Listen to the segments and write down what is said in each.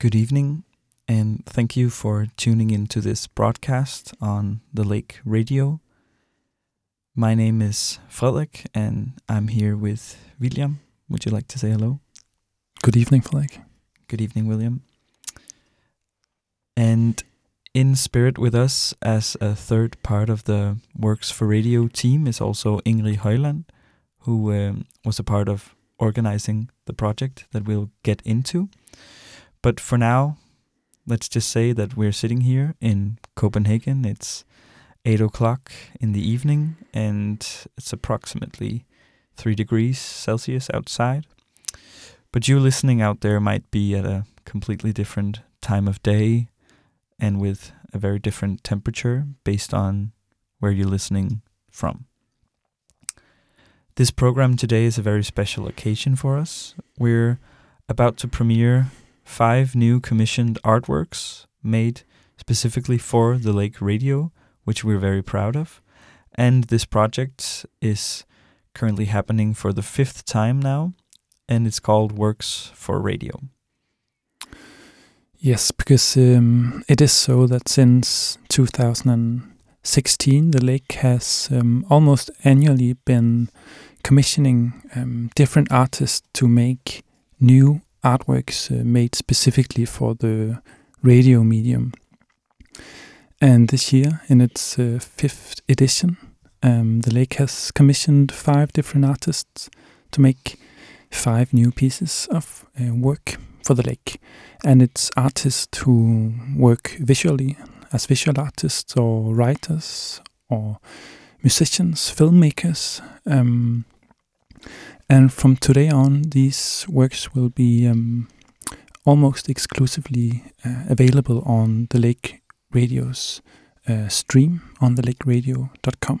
Good evening, and thank you for tuning into this broadcast on the Lake Radio. My name is Frederik, and I'm here with William. Would you like to say hello? Good evening, Frederik. Good evening, William. And in spirit with us as a third part of the Works for Radio team is also Ingrid Højland, who um, was a part of organizing the project that we'll get into. But for now, let's just say that we're sitting here in Copenhagen. It's eight o'clock in the evening, and it's approximately three degrees Celsius outside. But you listening out there might be at a completely different time of day and with a very different temperature based on where you're listening from. This program today is a very special occasion for us. We're about to premiere five new commissioned artworks made specifically for the Lake Radio, which we're very proud of. And this project is currently happening for the fifth time now, and it's called Works for Radio. Yes, because um, it is so that since 2016, the lake has um, almost annually been commissioning um, different artists to make new artworks uh, made specifically for the radio medium. And this year, in its uh, fifth edition, um, the lake has commissioned five different artists to make five new pieces of uh, work for the lake. And it's artists who work visually as visual artists or writers or musicians, filmmakers. Um, and from today on, these works will be um, almost exclusively uh, available on the Lake Radio's uh, stream on thelakeradio.com.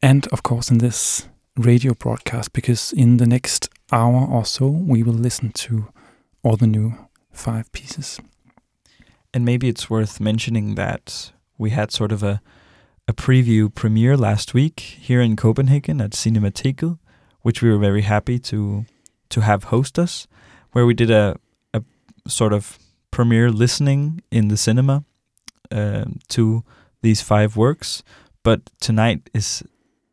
And of course, in this radio broadcast, because in the next hour or so, we will listen to all the new five pieces. And maybe it's worth mentioning that we had sort of a a preview premiere last week here in Copenhagen at Cinemateket, which we were very happy to to have host us, where we did a a sort of premiere listening in the cinema uh, to these five works. But tonight is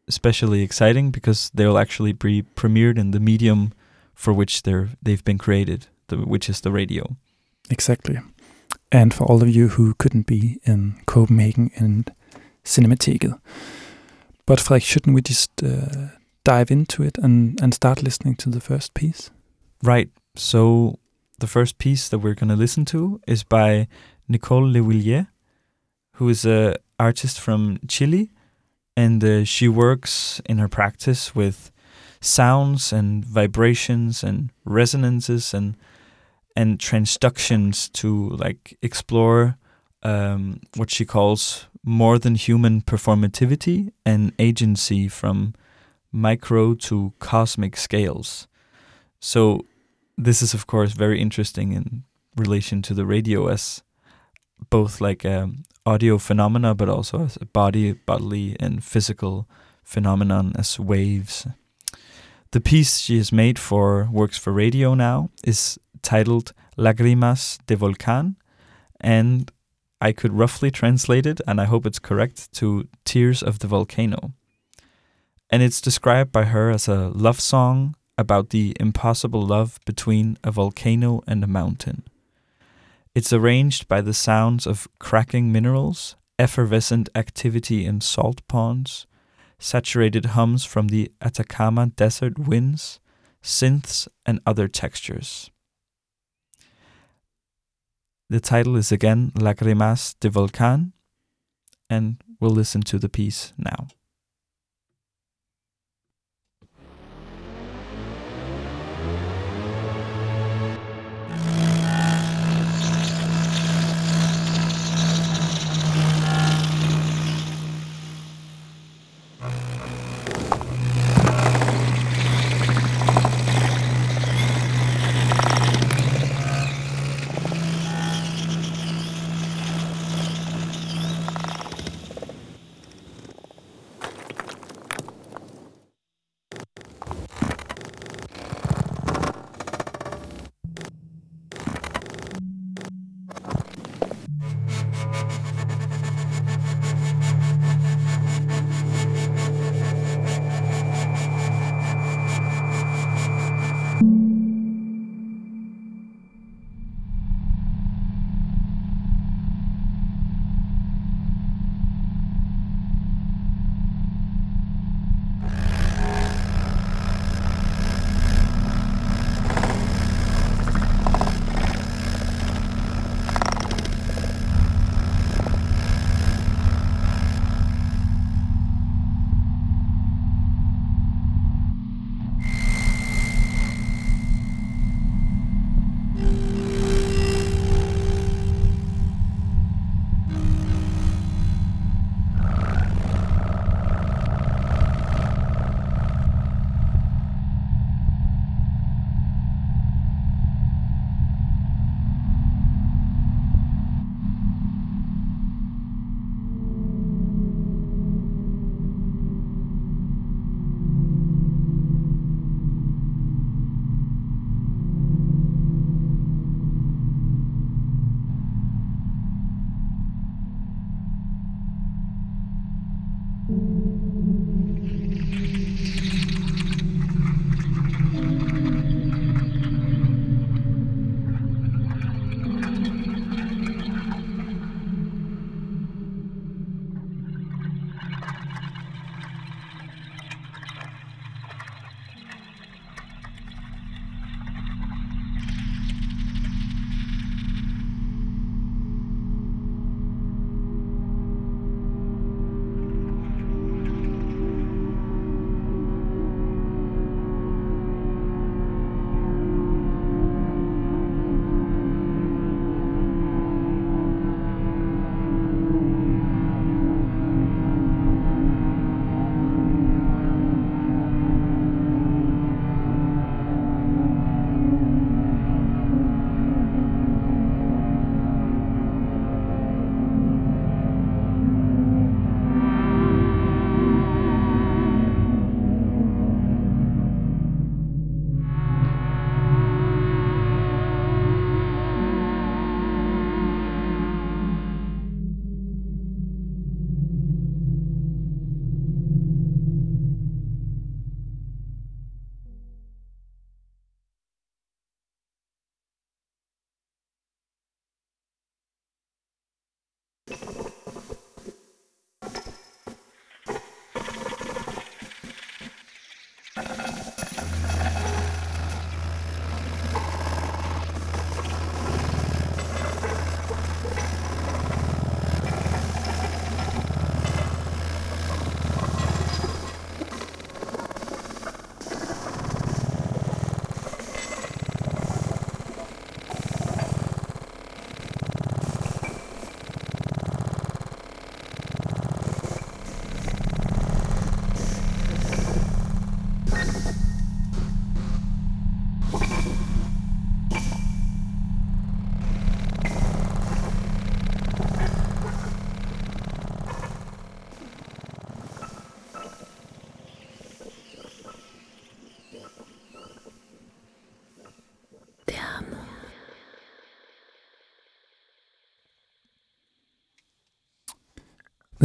especially exciting because they'll actually be premiered in the medium for which they're they've been created, the, which is the radio. Exactly. And for all of you who couldn't be in Copenhagen and Cinemateket. But Frederik, shouldn't we just uh, dive into it and, and start listening to the first piece? Right. So the first piece that we're going to listen to is by Nicole L'Huillier, who is a artist from Chile, and uh, she works in her practice with sounds and vibrations and resonances and and transductions to like explore um, what she calls more than human performativity and agency from micro to cosmic scales. So, this is, of course, very interesting in relation to the radio as both like a audio phenomena, but also as a body, bodily, and physical phenomenon as waves. The piece she has made for Works for Radio now is titled Lágrimas de Volcán, and I could roughly translate it, and I hope it's correct, to Tears of the Volcano. And it's described by her as a love song about the impossible love between a volcano and a mountain. It's arranged by the sounds of cracking minerals, effervescent activity in salt ponds, saturated hums from the Atacama desert winds, synths, and other textures. The title is again Lágrimas de Volcán, and we'll listen to the piece now.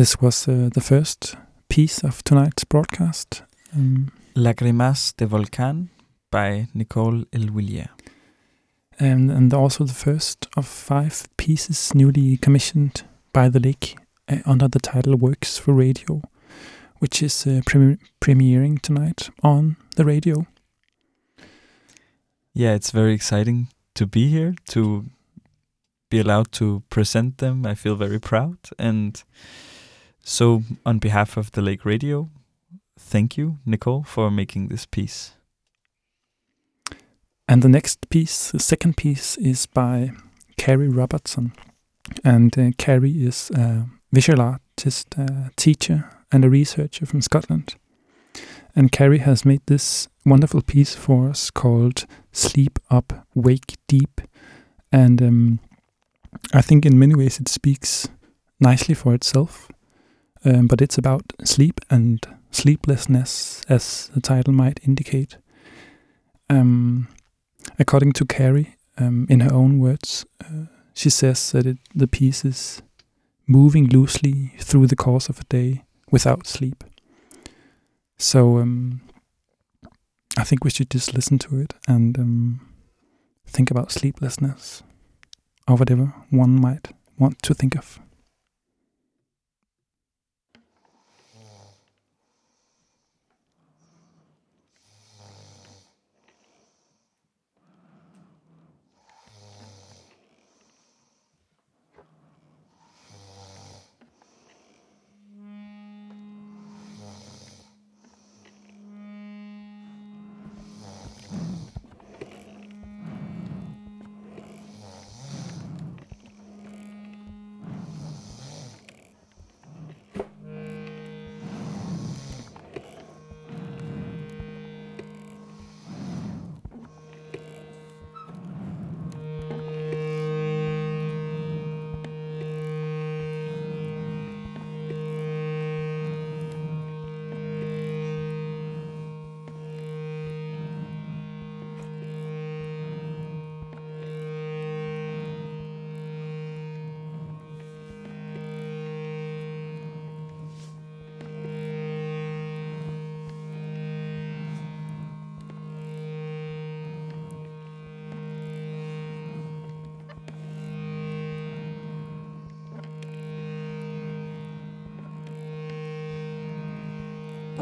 This was uh, the first piece of tonight's broadcast. Um, Lagrimas de Volcan by Nicole L'Huillier. And, and also the first of five pieces newly commissioned by the lake uh, under the title Works for Radio, which is uh, pre premiering tonight on the radio. Yeah, it's very exciting to be here, to be allowed to present them. I feel very proud. And so, on behalf of the Lake Radio, thank you, Nicole, for making this piece. And the next piece, the second piece, is by Kari Robertson. And uh, Kari is a visual artist, a teacher, and a researcher from Scotland. And Kari has made this wonderful piece for us called Sleep Up, Wake Deep. And um, I think in many ways it speaks nicely for itself. Um, but it's about sleep and sleeplessness, as the title might indicate. Um, According to Kari, um, in her own words, uh, she says that it, the piece is moving loosely through the course of a day without sleep. So um, I think we should just listen to it and um, think about sleeplessness or whatever one might want to think of.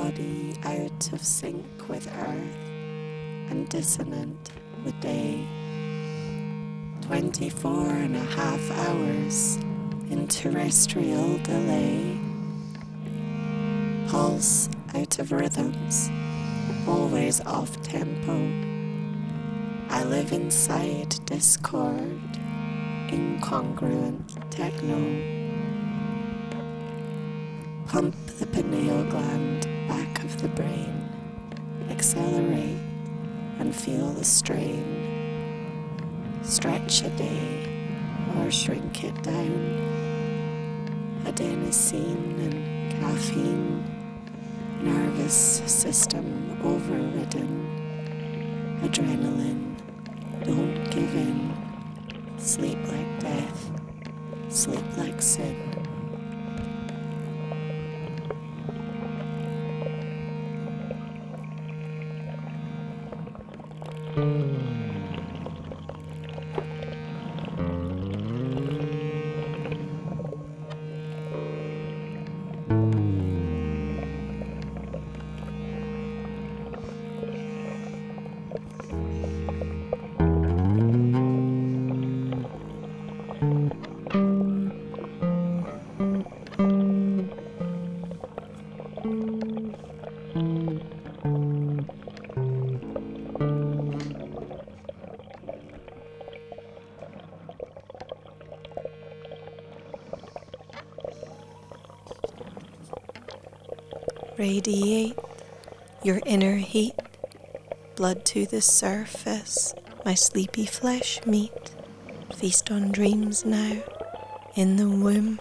Body out of sync with earth and dissonant with day. 24 and a half hours in terrestrial delay. Pulse out of rhythms, always off tempo. I live inside discord, incongruent techno. Pump the pineal gland of the brain, accelerate and feel the strain. Stretch a day or shrink it down. Adenosine and caffeine, nervous system overridden. Adrenaline, don't give in. Sleep like death, sleep like sin. Radiate your inner heat, blood to the surface, my sleepy flesh meat. Feast on dreams now, in the womb.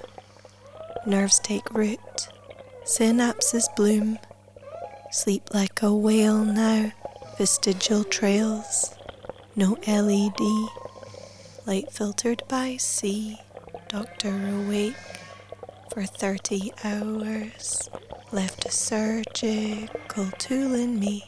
Nerves take root, synapses bloom. Sleep like a whale now, vestigial trails. No LED, light filtered by sea. Doctor awake for 30 hours, left a surgical tool in me.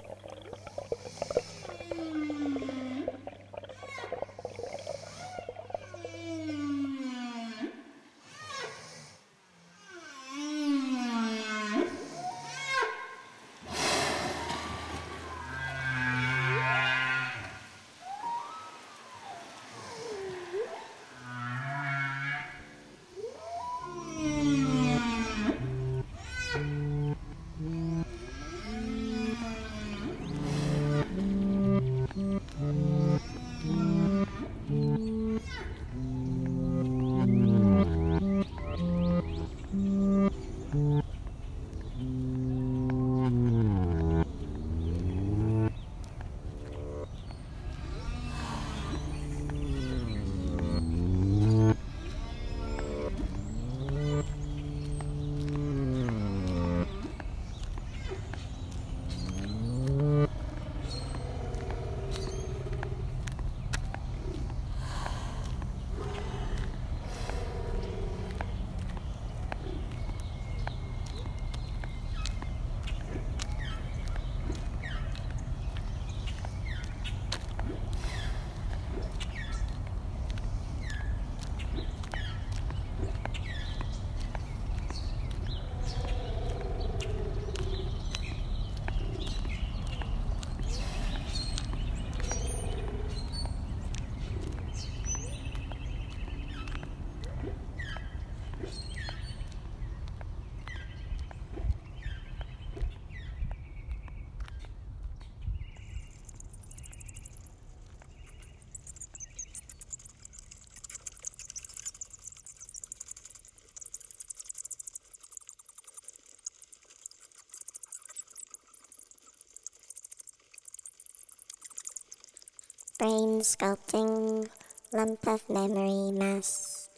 Brain sculpting, lump of memory mass,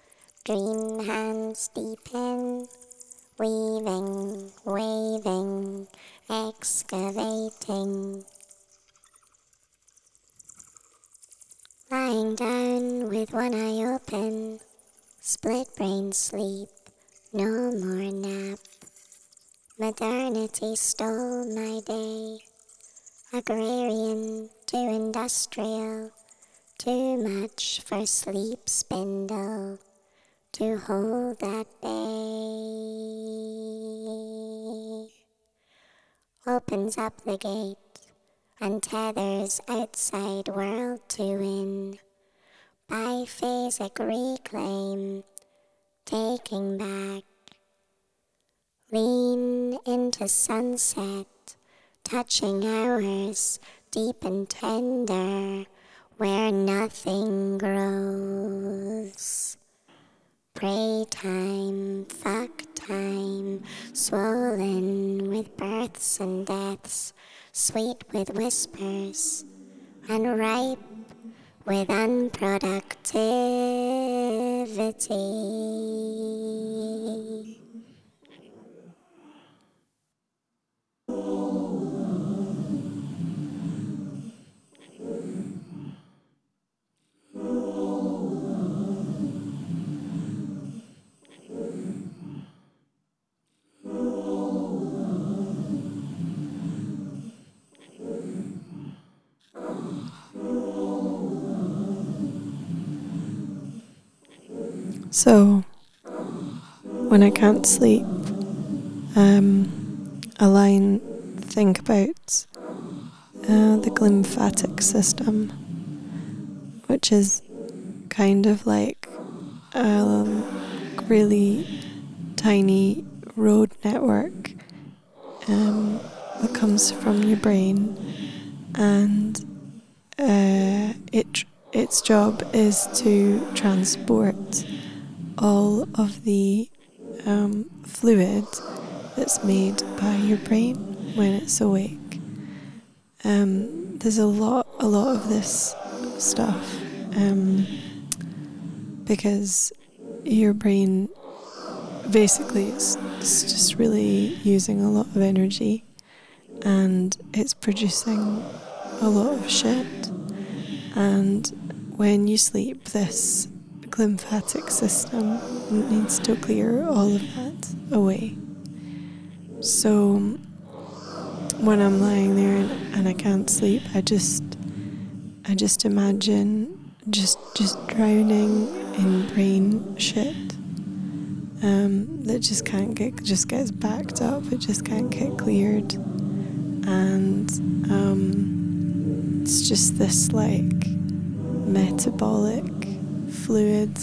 dream hands deepen, weaving, waving, excavating. Lying down with one eye open, split brain sleep, no more nap. Modernity stole my day, agrarian too industrial, too much for sleep spindle to hold at bay. Opens up the gate and tethers outside world to in. Biphasic reclaim, taking back. Lean into sunset, touching hours deep and tender where nothing grows. Pray time, fuck time, swollen with births and deaths, sweet with whispers, and ripe with unproductivity. So, when I can't sleep, um, I lie think about uh, the glymphatic system, which is kind of like a really tiny road network um, that comes from your brain, and uh, it its job is to transport all of the um, fluid that's made by your brain when it's awake. Um, there's a lot, a lot of this stuff um, because your brain basically it's, it's just really using a lot of energy and it's producing a lot of shit. And when you sleep, this glymphatic system needs to clear all of that away. So when I'm lying there and, and I can't sleep, I just I just imagine just just drowning in brain shit um, that just can't get just gets backed up. It just can't get cleared, and um, it's just this like metabolic fluid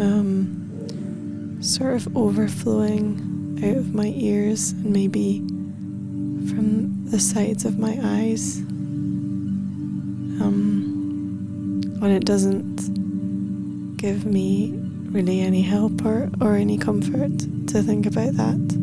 um, sort of overflowing out of my ears and maybe from the sides of my eyes. Um, when it doesn't give me really any help or, or any comfort to think about that.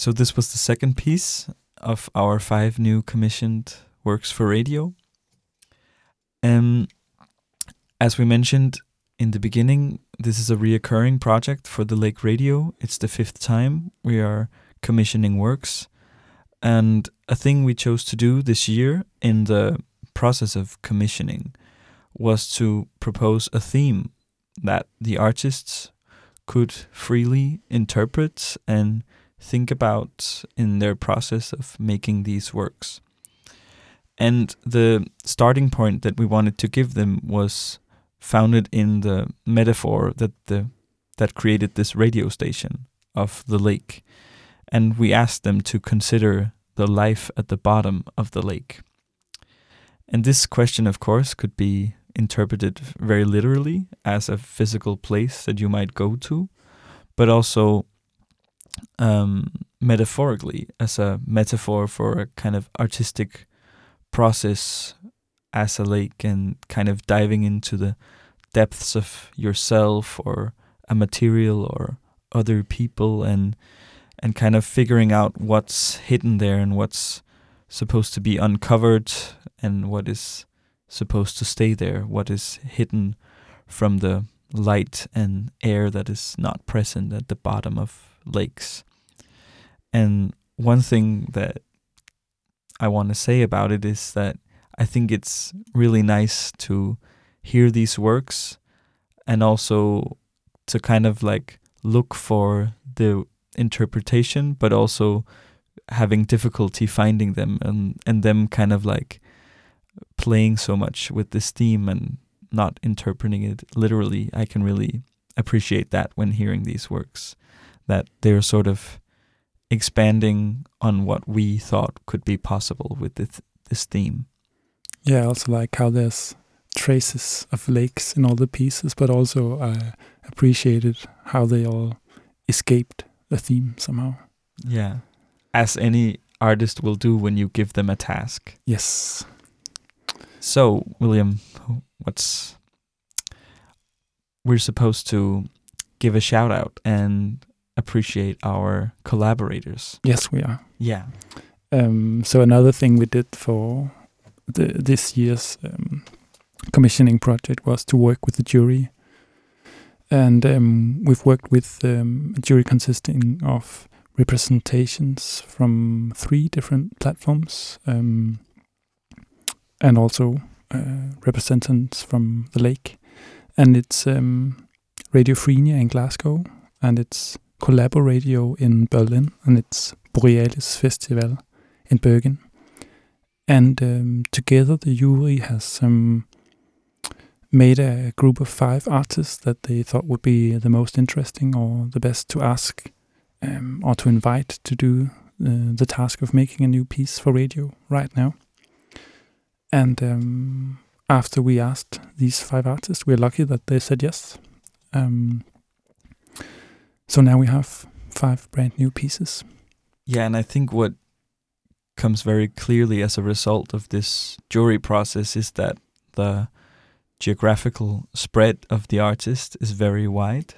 So this was the second piece of our five new commissioned works for radio. Um, as we mentioned in the beginning, this is a reoccurring project for the Lake Radio. It's the fifth time we are commissioning works. And a thing we chose to do this year in the process of commissioning was to propose a theme that the artists could freely interpret and think about in their process of making these works. And the starting point that we wanted to give them was founded in the metaphor that the that created this radio station of the lake. And we asked them to consider the life at the bottom of the lake. And this question, of course, could be interpreted very literally as a physical place that you might go to, but also um, metaphorically as a metaphor for a kind of artistic process as a lake and kind of diving into the depths of yourself or a material or other people and and kind of figuring out what's hidden there and what's supposed to be uncovered and what is supposed to stay there, what is hidden from the light and air that is not present at the bottom of lakes. And one thing that I want to say about it is that I think it's really nice to hear these works and also to kind of like look for the interpretation, but also having difficulty finding them and, and them kind of like playing so much with this theme and not interpreting it literally. I can really appreciate that when hearing these works, that they're sort of expanding on what we thought could be possible with this, this theme. Yeah, I also like how there's traces of lakes in all the pieces, but also I appreciated how they all escaped the theme somehow. Yeah. As any artist will do when you give them a task. Yes. So, William, what's we're supposed to give a shout out and appreciate our collaborators. Yes, we are. Yeah. Um, so another thing we did for the, this year's um, commissioning project was to work with the jury, and um, we've worked with um, a jury consisting of representations from three different platforms, um, and also uh, representatives from the lake, and it's um, Radiophrenia in Glasgow, and it's Collaboradio in Berlin, and it's Borealis Festival in Bergen. And um, together, the jury has um, made a group of five artists that they thought would be the most interesting or the best to ask um, or to invite to do uh, the task of making a new piece for radio right now. And um, after we asked these five artists, we're lucky that they said yes. Um, so now we have five brand new pieces. Yeah, and I think what comes very clearly as a result of this jury process is that the geographical spread of the artist is very wide,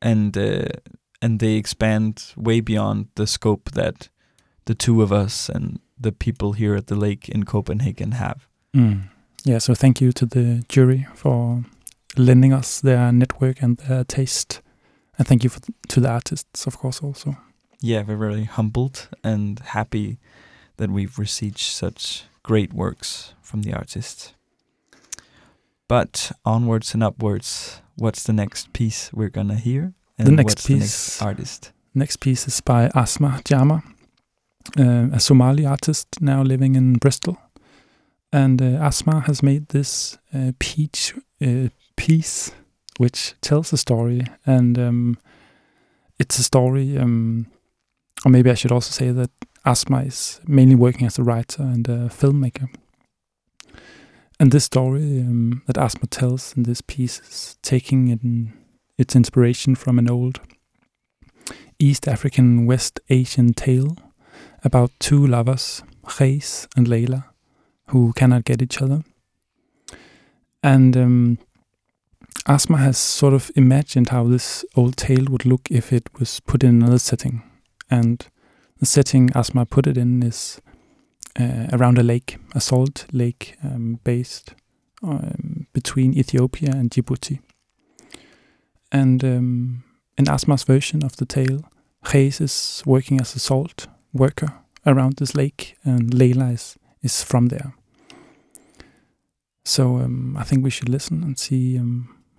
and uh, and they expand way beyond the scope that the two of us and the people here at the lake in Copenhagen have. Mm. Yeah, so thank you to the jury for lending us their network and their taste, and thank you for, to the artists, of course, also. Yeah, we're very humbled and happy that we've received such great works from the artists. But onwards and upwards, what's the next piece we're gonna hear? The next piece- the next artist? Next piece is by Asmaa Jama, uh, a Somali artist now living in Bristol. And uh, Asmaa has made this uh, peach uh, piece, which tells a story. And um, it's a story, um, or maybe I should also say that Asmaa is mainly working as a writer and a filmmaker. And this story um, that Asmaa tells in this piece is taking in, its inspiration from an old East African West Asian tale about two lovers, Reis and Layla, who cannot get each other. And um, Asmaa has sort of imagined how this old tale would look if it was put in another setting. And the setting Asmaa put it in is uh, around a lake, a salt lake um, based um, between Ethiopia and Djibouti. And um, in Asmaa's version of the tale, Reis is working as a salt worker around this lake, and Layla is, is from there. So um, I think we should listen and see um,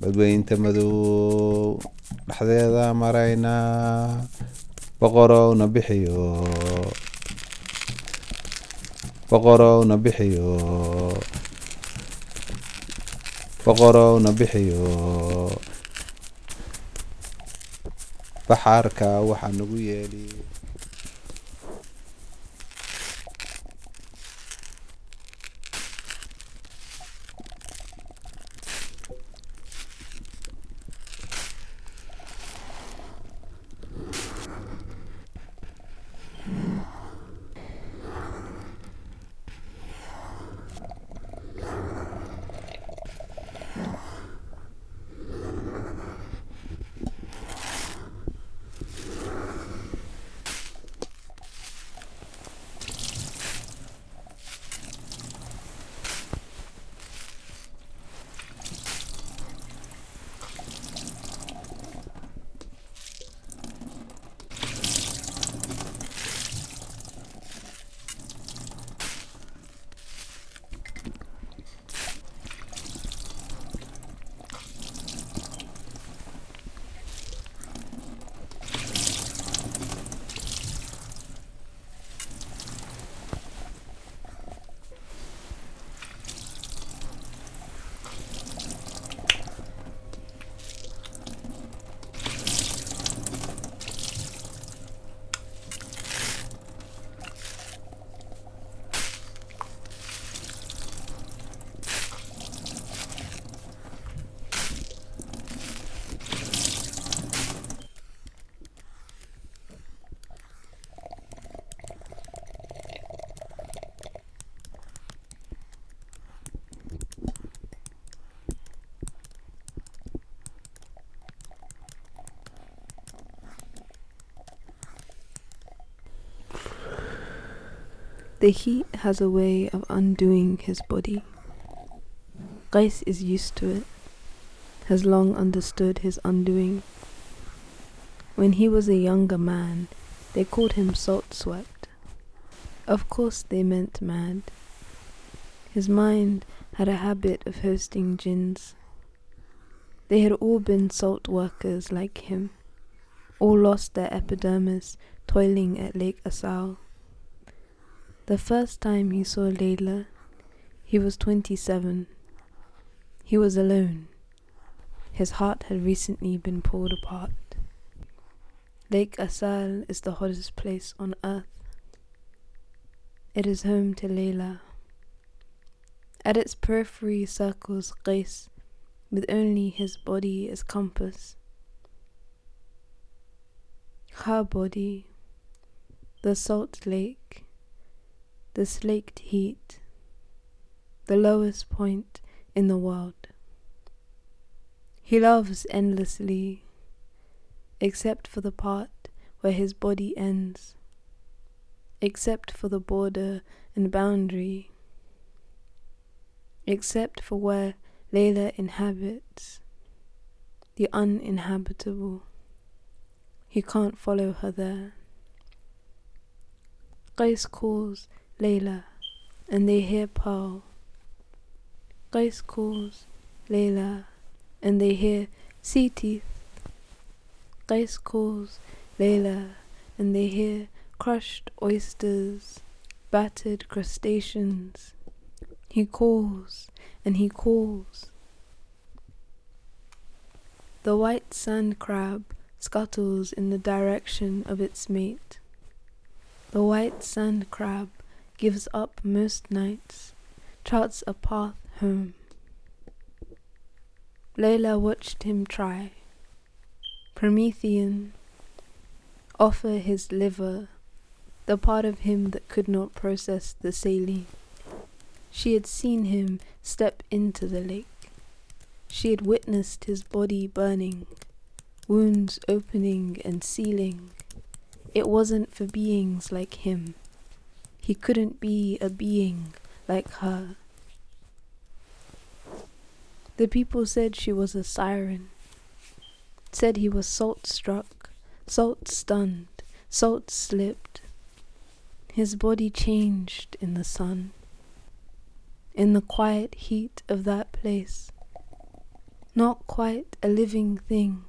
badweynta madow dhexdeeda marayna boqorowna bixiyo. Boqorowna bixiyo. Boqorowna bixiyo. Baxaarka waxaa nagu yeeli The heat has a way of undoing his body. Qais is used to it, has long understood his undoing. When he was a younger man, they called him salt swept. Of course, they meant mad. His mind had a habit of hosting jinns. They had all been salt workers like him, all lost their epidermis toiling at Lake Assal. The first time he saw Layla, he was 27. He was alone. His heart had recently been pulled apart. Lake Assal is the hottest place on earth. It is home to Layla. At its periphery circles Qais, with only his body as compass. Her body, the salt lake, the slaked heat, the lowest point in the world. He loves endlessly, except for the part where his body ends, except for the border and boundary, except for where Layla inhabits, the uninhabitable. He can't follow her there. Qais calls Layla, and they hear Pearl. Qais calls Layla, and they hear Sea Teeth. Qais calls Layla, and they hear crushed oysters, battered crustaceans. He calls, and he calls. The white sand crab scuttles in the direction of its mate. The white sand crab gives up most nights, charts a path home. Layla watched him try. Promethean, offer his liver, the part of him that could not process the saline. She had seen him step into the lake. She had witnessed his body burning, wounds opening and sealing. It wasn't for beings like him. He couldn't be a being like her. The people said she was a siren, said he was salt struck, salt stunned, salt slipped. His body changed in the sun, in the quiet heat of that place. Not quite a living thing.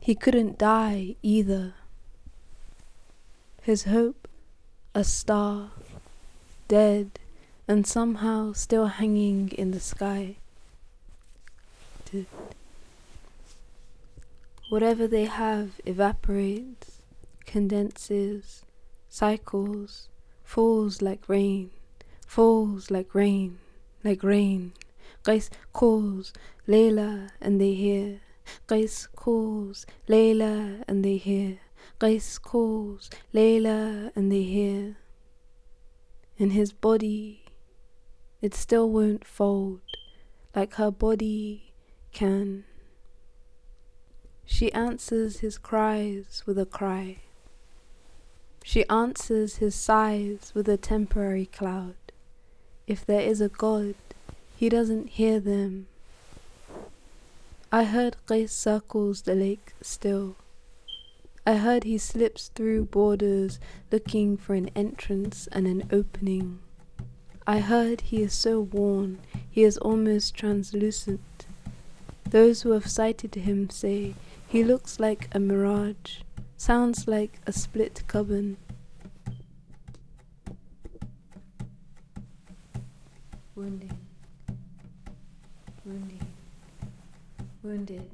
He couldn't die either. His hope, a star, dead and somehow still hanging in the sky. Whatever they have evaporates, condenses, cycles, falls like rain, falls like rain, like rain. Qais calls Layla and they hear. Qais calls Layla and they hear. Qais calls Layla and they hear. In his body, it still won't fold like her body can. She answers his cries with a cry. She answers his sighs with a temporary cloud. If there is a God, he doesn't hear them. I heard Qais circles the lake still. I heard he slips through borders looking for an entrance and an opening. I heard he is so worn, he is almost translucent. Those who have sighted him say he looks like a mirage, sounds like a split carbon. Wounding, wounding, wounded.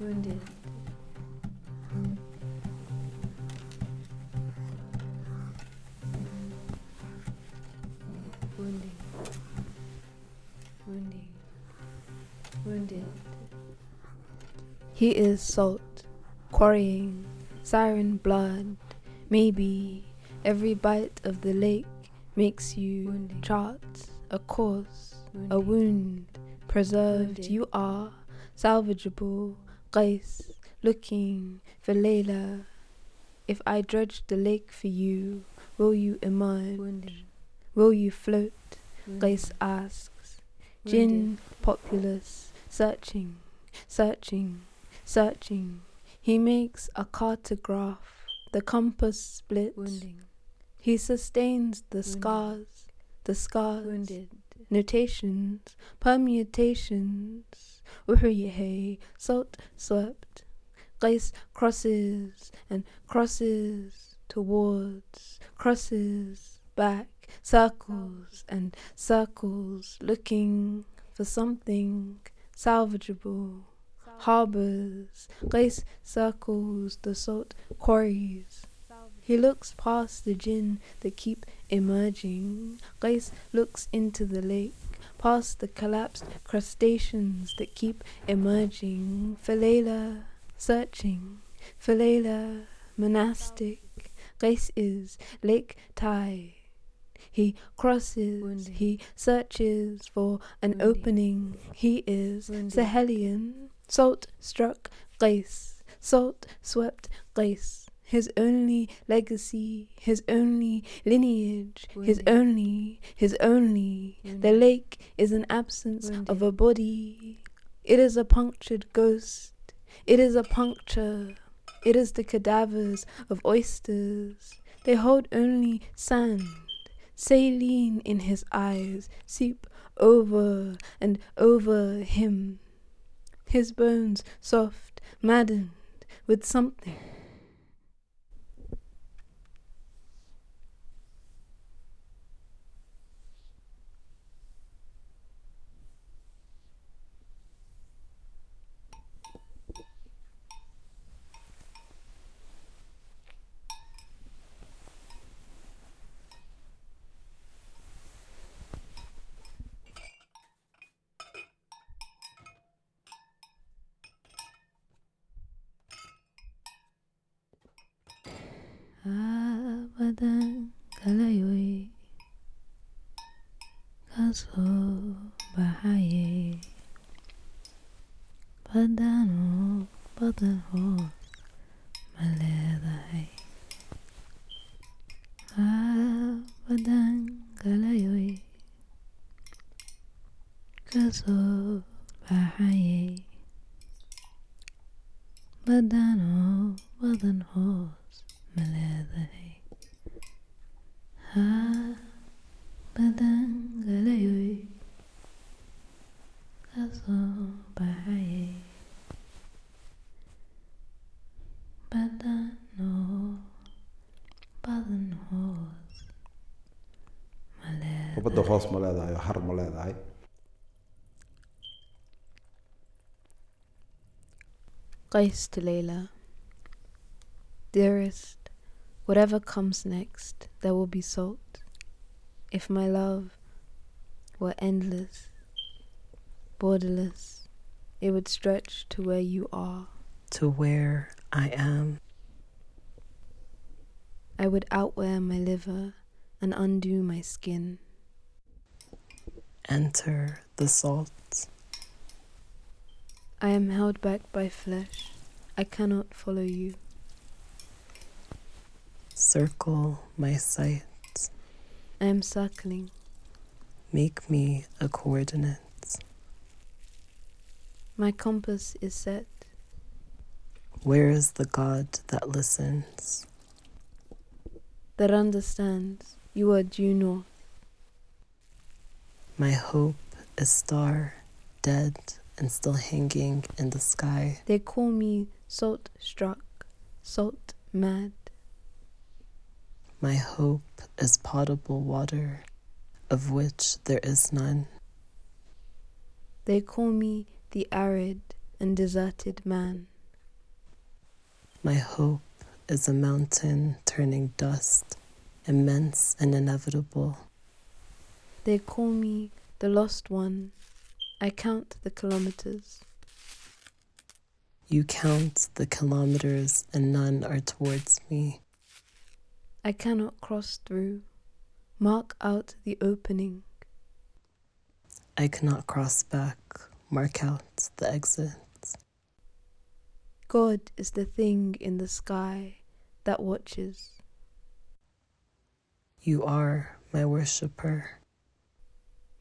Wounded. wounding, wounding, wounded. He is salt, quarrying, siren blood. Maybe every bite of the lake makes you wounding. chart a course, wounding. a wound. Preserved wounding. you are, salvageable, Qais, looking for Layla. If I dredge the lake for you, will you emerge? Will you float? Qais asks. Jinn, populace, searching, searching, searching. He makes a cartograph, the compass splits. Wounding. He sustains the Wounding. scars, the scars. Wounded. Notations, permutations. Uhriye, salt swept. Qais crosses and crosses towards, crosses back circles and circles looking for something salvageable. Harbors, Qais circles the salt quarries. He looks past the jinn that keep emerging. Qais looks into the lake, past the collapsed crustaceans that keep emerging. Layla, searching. Layla, monastic. Qais is lake Tai. He crosses, Wounding. he searches for an Wounding. opening. He is Wounding. Sahelian, salt struck Qais, salt swept Qais. His only legacy, his only lineage, his only, his only. The lake is an absence of a body. It is a punctured ghost. It is a puncture. It is the cadavers of oysters. They hold only sand saline in his eyes seep over and over him, his bones soft, maddened with something. Kasoo baxayay badano badan hoos ma leedahay abadan kalayoy hoos ma leedahay oo har ma eh. leedahay Qais Layla. Dearest, whatever comes next, there will be salt. If my love were endless, borderless, it would stretch to where you are. to where I am. I would outwear my liver and undo my skin. Enter the salt. I am held back by flesh. I cannot follow you. Circle my sight. I am circling. Make me a coordinate. My compass is set. Where is the God that listens? that understands you are due north. My hope is star, dead and still hanging in the sky. They call me salt struck, salt mad. My hope is potable water, of which there is none. They call me the arid and deserted man. My hope is a mountain turning dust, immense and inevitable. They call me the lost one. I count the kilometers. You count the kilometers and none are towards me. I cannot cross through. Mark out the opening. I cannot cross back, mark out the exit. God is the thing in the sky that watches. You are my worshipper.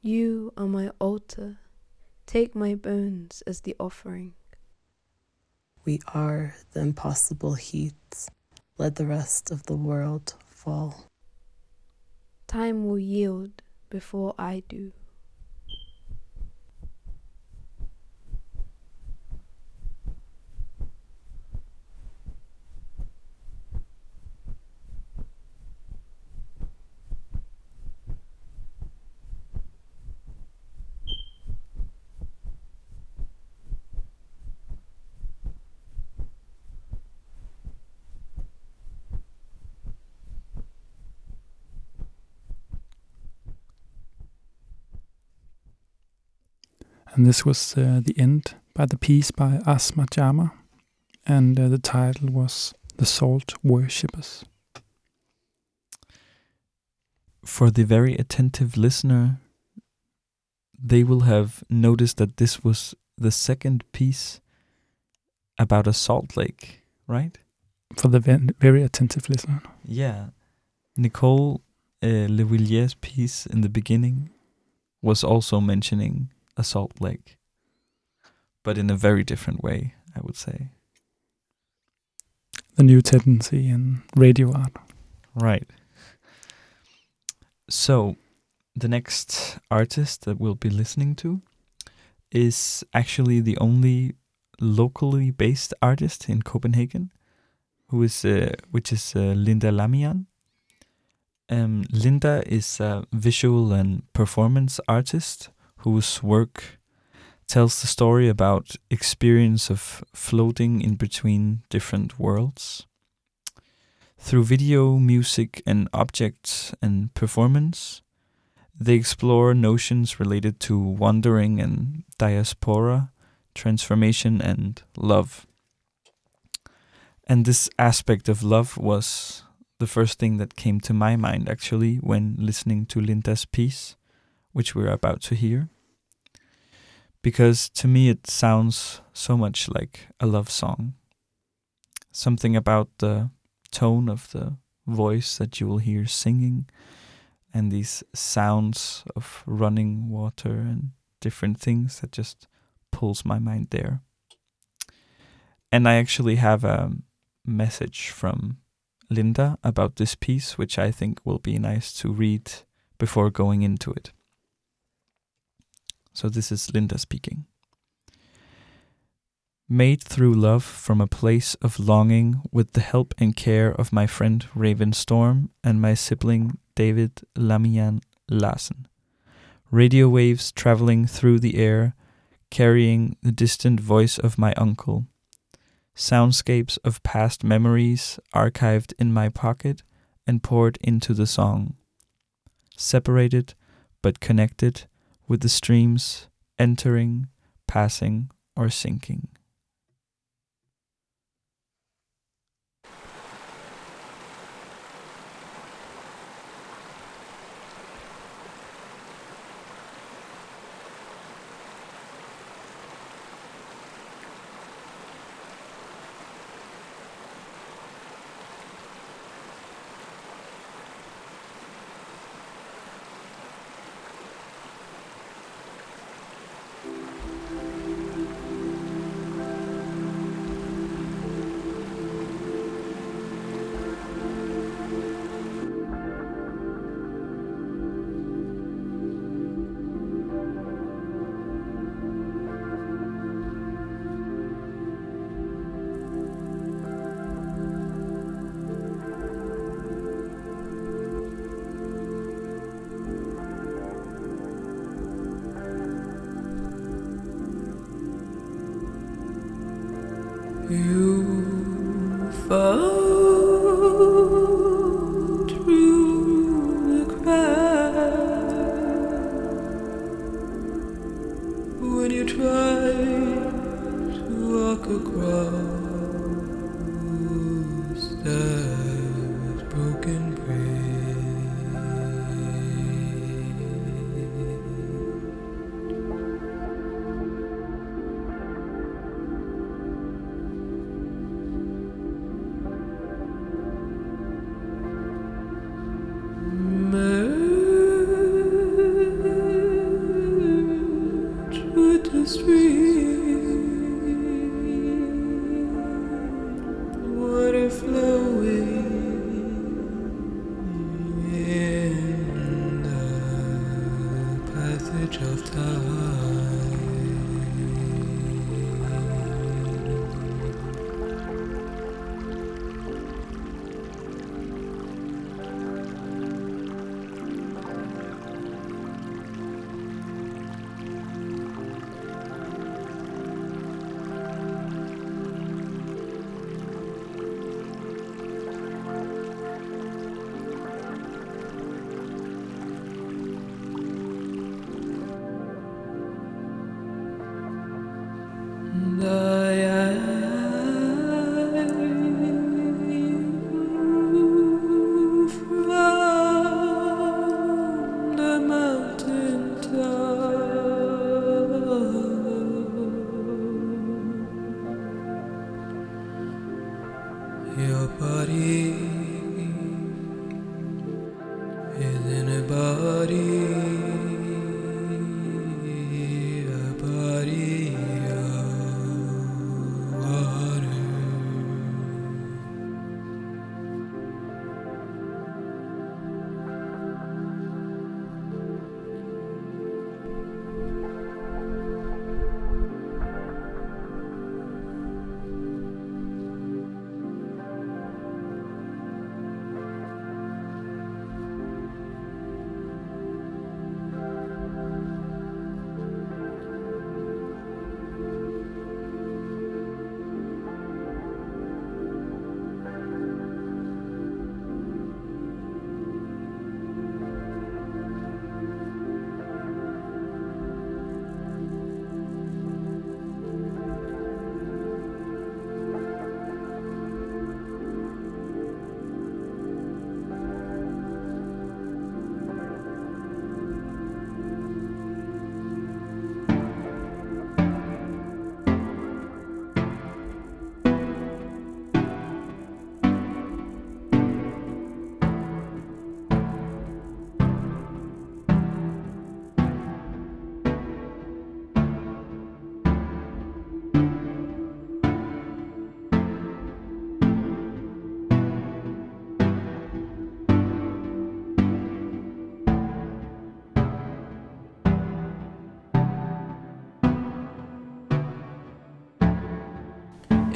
You are my altar. Take my bones as the offering. We are the impossible heat. Let the rest of the world fall. Time will yield before I do. And this was uh, the end by the piece by Asmaa Jama, and uh, the title was The Salt Worshippers. For the very attentive listener, they will have noticed that this was the second piece about a salt lake, right? For the ve- very attentive listener. Yeah. Nicole uh, L'Huillier's piece in the beginning was also mentioning a salt lake, but in a very different way, I would say. The new tendency in radio art. Right. So, the next artist that we'll be listening to is actually the only locally based artist in Copenhagen, who is uh, which is uh, Linda Lamignan. Um, Linda is a visual and performance artist whose work tells the story about experience of floating in between different worlds. Through video, music, and objects and performance, they explore notions related to wandering and diaspora, transformation, and love. And this aspect of love was the first thing that came to my mind actually when listening to Linda's piece, which we're about to hear. Because to me it sounds so much like a love song. Something about the tone of the voice that you will hear singing and these sounds of running water and different things that just pulls my mind there. And I actually have a message from Linda about this piece, which I think will be nice to read before going into it. So, this is Linda speaking. Made through love from a place of longing with the help and care of my friend Raven Storm and my sibling David Lamignan Larsen. Radio waves traveling through the air, carrying the distant voice of my uncle soundscapes of past memories archived in my pocket and poured into the song. Separated but connected with the streams entering, passing, or sinking.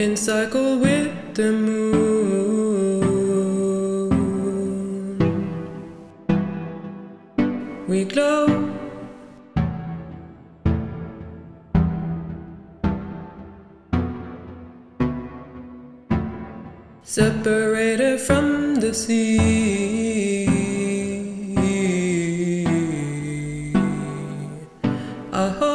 In cycle with the moon. We glow. Separated from the sea. Our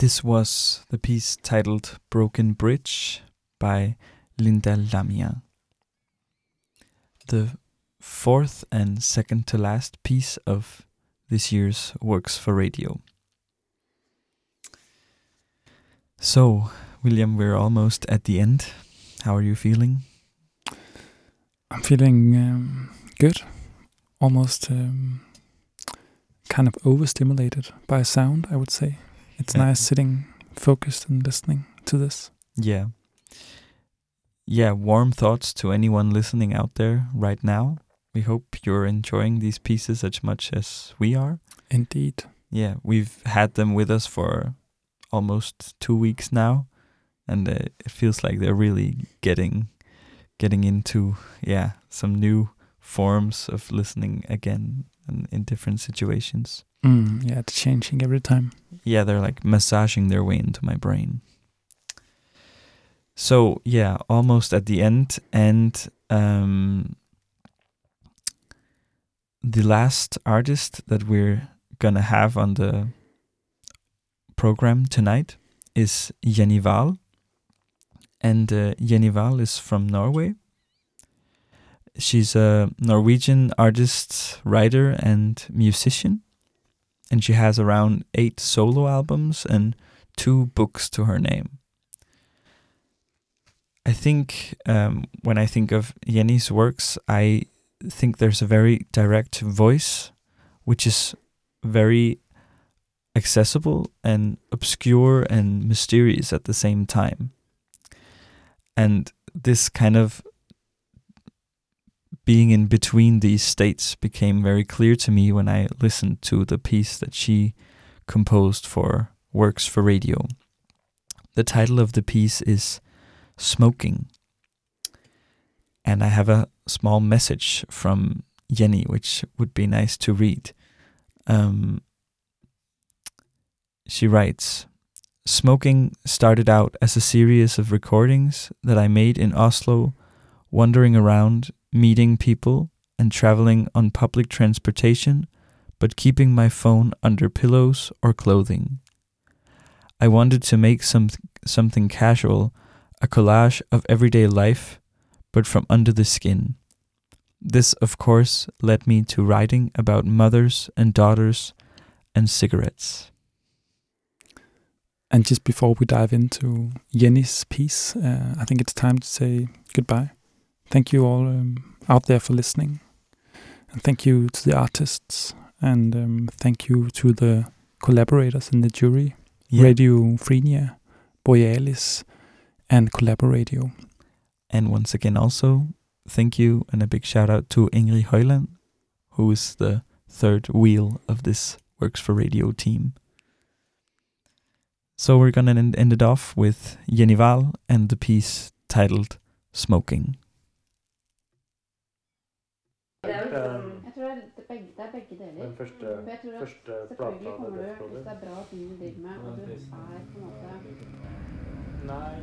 This was the piece titled Broken Bridge by Linda Lamignan. The fourth and second to last piece of this year's Works for Radio. So, William, we're almost at the end. How are you feeling? I'm feeling um, good, almost um, kind of overstimulated by sound, I would say. It's Yeah. nice sitting focused and listening to this. Yeah. Yeah, warm thoughts to anyone listening out there right now. We hope you're enjoying these pieces as much as we are. Indeed. Yeah, we've had them with us for almost two weeks now, and uh, it feels like they're really getting getting into yeah some new forms of listening again and in different situations. Mm, yeah, it's changing every time. Yeah, they're like massaging their way into my brain. So yeah, almost at the end, and um, the last artist that we're gonna have on the program tonight is Jenny and uh, is from Norway. She's a Norwegian artist, writer, and musician and she has around eight solo albums and two books to her name. I think um, when I think of Jenny's works, I think there's a very direct voice, which is very accessible and obscure and mysterious at the same time. And this kind of being in between these states became very clear to me when I listened to the piece that she composed for Works for Radio. The title of the piece is Smoking. And I have a small message from Jenny, which would be nice to read. Um, she writes Smoking started out as a series of recordings that I made in Oslo, wandering around meeting people and traveling on public transportation, but keeping my phone under pillows or clothing. I wanted to make some, something casual, a collage of everyday life, but from under the skin. This, of course, led me to writing about mothers and daughters and cigarettes. And just before we dive into Jenny's piece, uh, I think it's time to say goodbye. Thank you all um, out there for listening. And thank you to the artists, and um, thank you to the collaborators in the jury Yeah. Radiophrenia, Borealis, and Collaboradio. And once again, also thank you and a big shout out to Ingrid Højland, who is the third wheel of this Works for Radio team. So we're gonna end, end it off with Jenny Hval and the piece titled "Smoking." Jeg tror det er, det begge, det er begge deler. Den første, For jeg tror at første selvfølgelig plata kommer du, Death hvis Brother. det er bra ting du driver med, og du er på en måte Nei.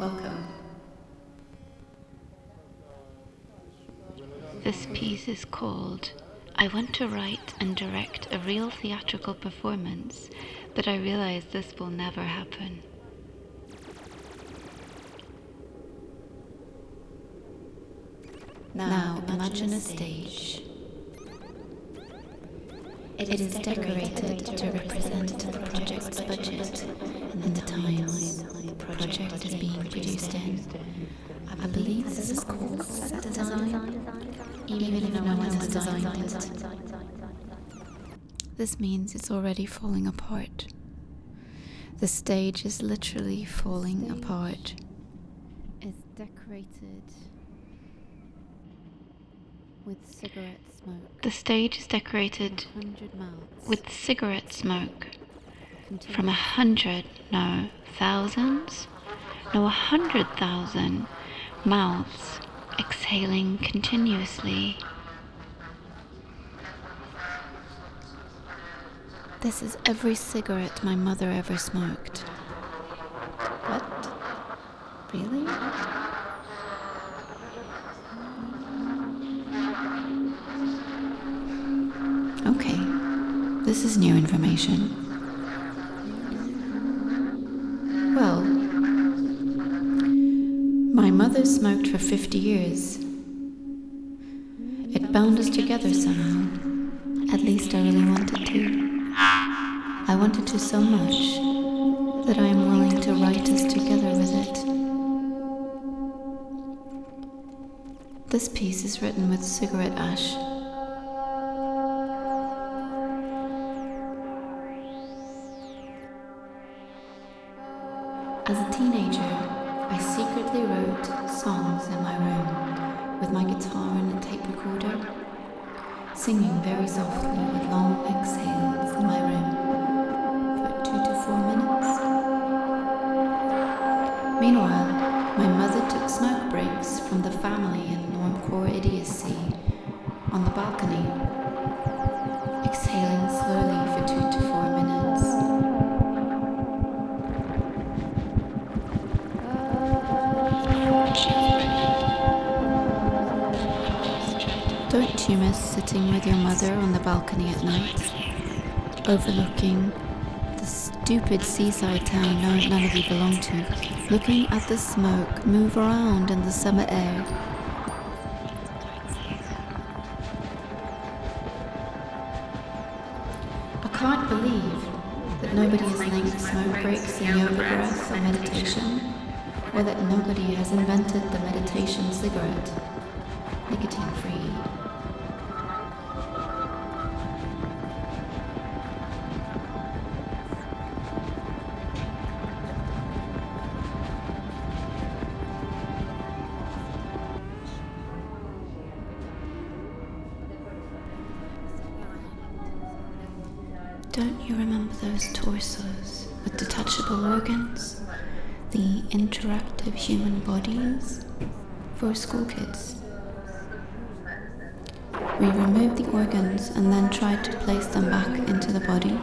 Welcome. This piece is called I Want to Write and Direct a Real Theatrical Performance, but I realize this will never happen. Now imagine a stage. It is decorated to represent the project's budget and the times the project is being produced in. I believe this is called set design, even if no one has designed it. This means it's already falling apart. The stage is literally falling apart. It's decorated with cigarette smoke. The stage is decorated with cigarette smoke from a hundred, no, thousands, no, a hundred thousand mouths exhaling continuously. This is every cigarette my mother ever smoked. What? Really? Okay, this is new information. Well, my mother smoked for 50 years. It bound us together somehow. At least I really wanted to. I wanted to so much that I am willing to write us together with it. This piece is written with cigarette ash. As a teenager, I secretly wrote songs in my room with my guitar and a tape recorder, singing very softly with long exhales in my room for two to four minutes. Meanwhile, my mother took smoke breaks from the family in normcore idiocy on the balcony, sitting with your mother on the balcony at night, overlooking the stupid seaside town no, none of you belong to, looking at the smoke move around in the summer air? I can't believe that nobody has linked smoke breaks and yoga breath or meditation, or that nobody has invented the meditation cigarette, nicotine free. For school kids? We removed the organs and then tried to place them back into the body.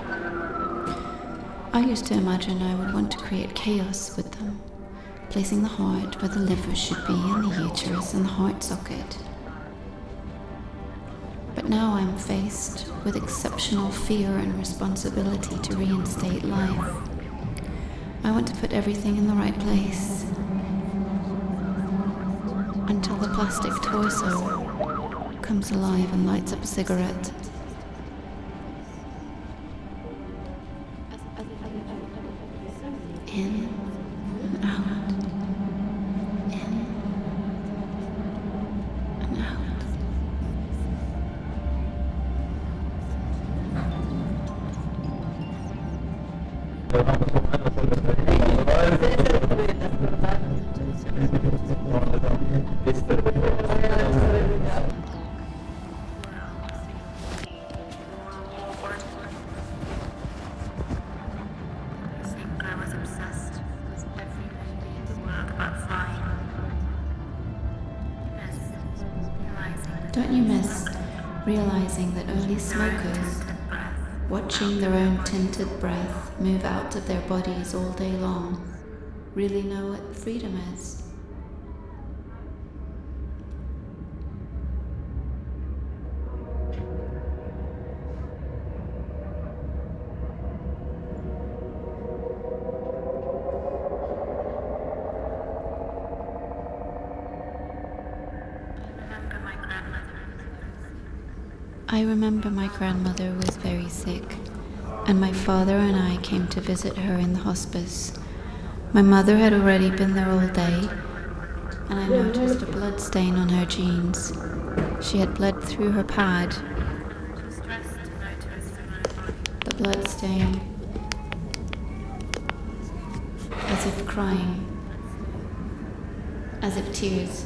I used to imagine I would want to create chaos with them, placing the heart where the liver should be and the uterus and the heart socket. But now I'm faced with exceptional fear and responsibility to reinstate life. I want to put everything in the right place until the plastic toy soul comes alive and lights up a cigarette. In, out, in, and out. Tinted breath move out of their bodies all day long, really know what freedom is? I remember my grandmother father and I came to visit her in the hospice. My mother had already been there all day, and I noticed a blood stain on her jeans. She had bled through her pad. The blood stain, as if crying, as if tears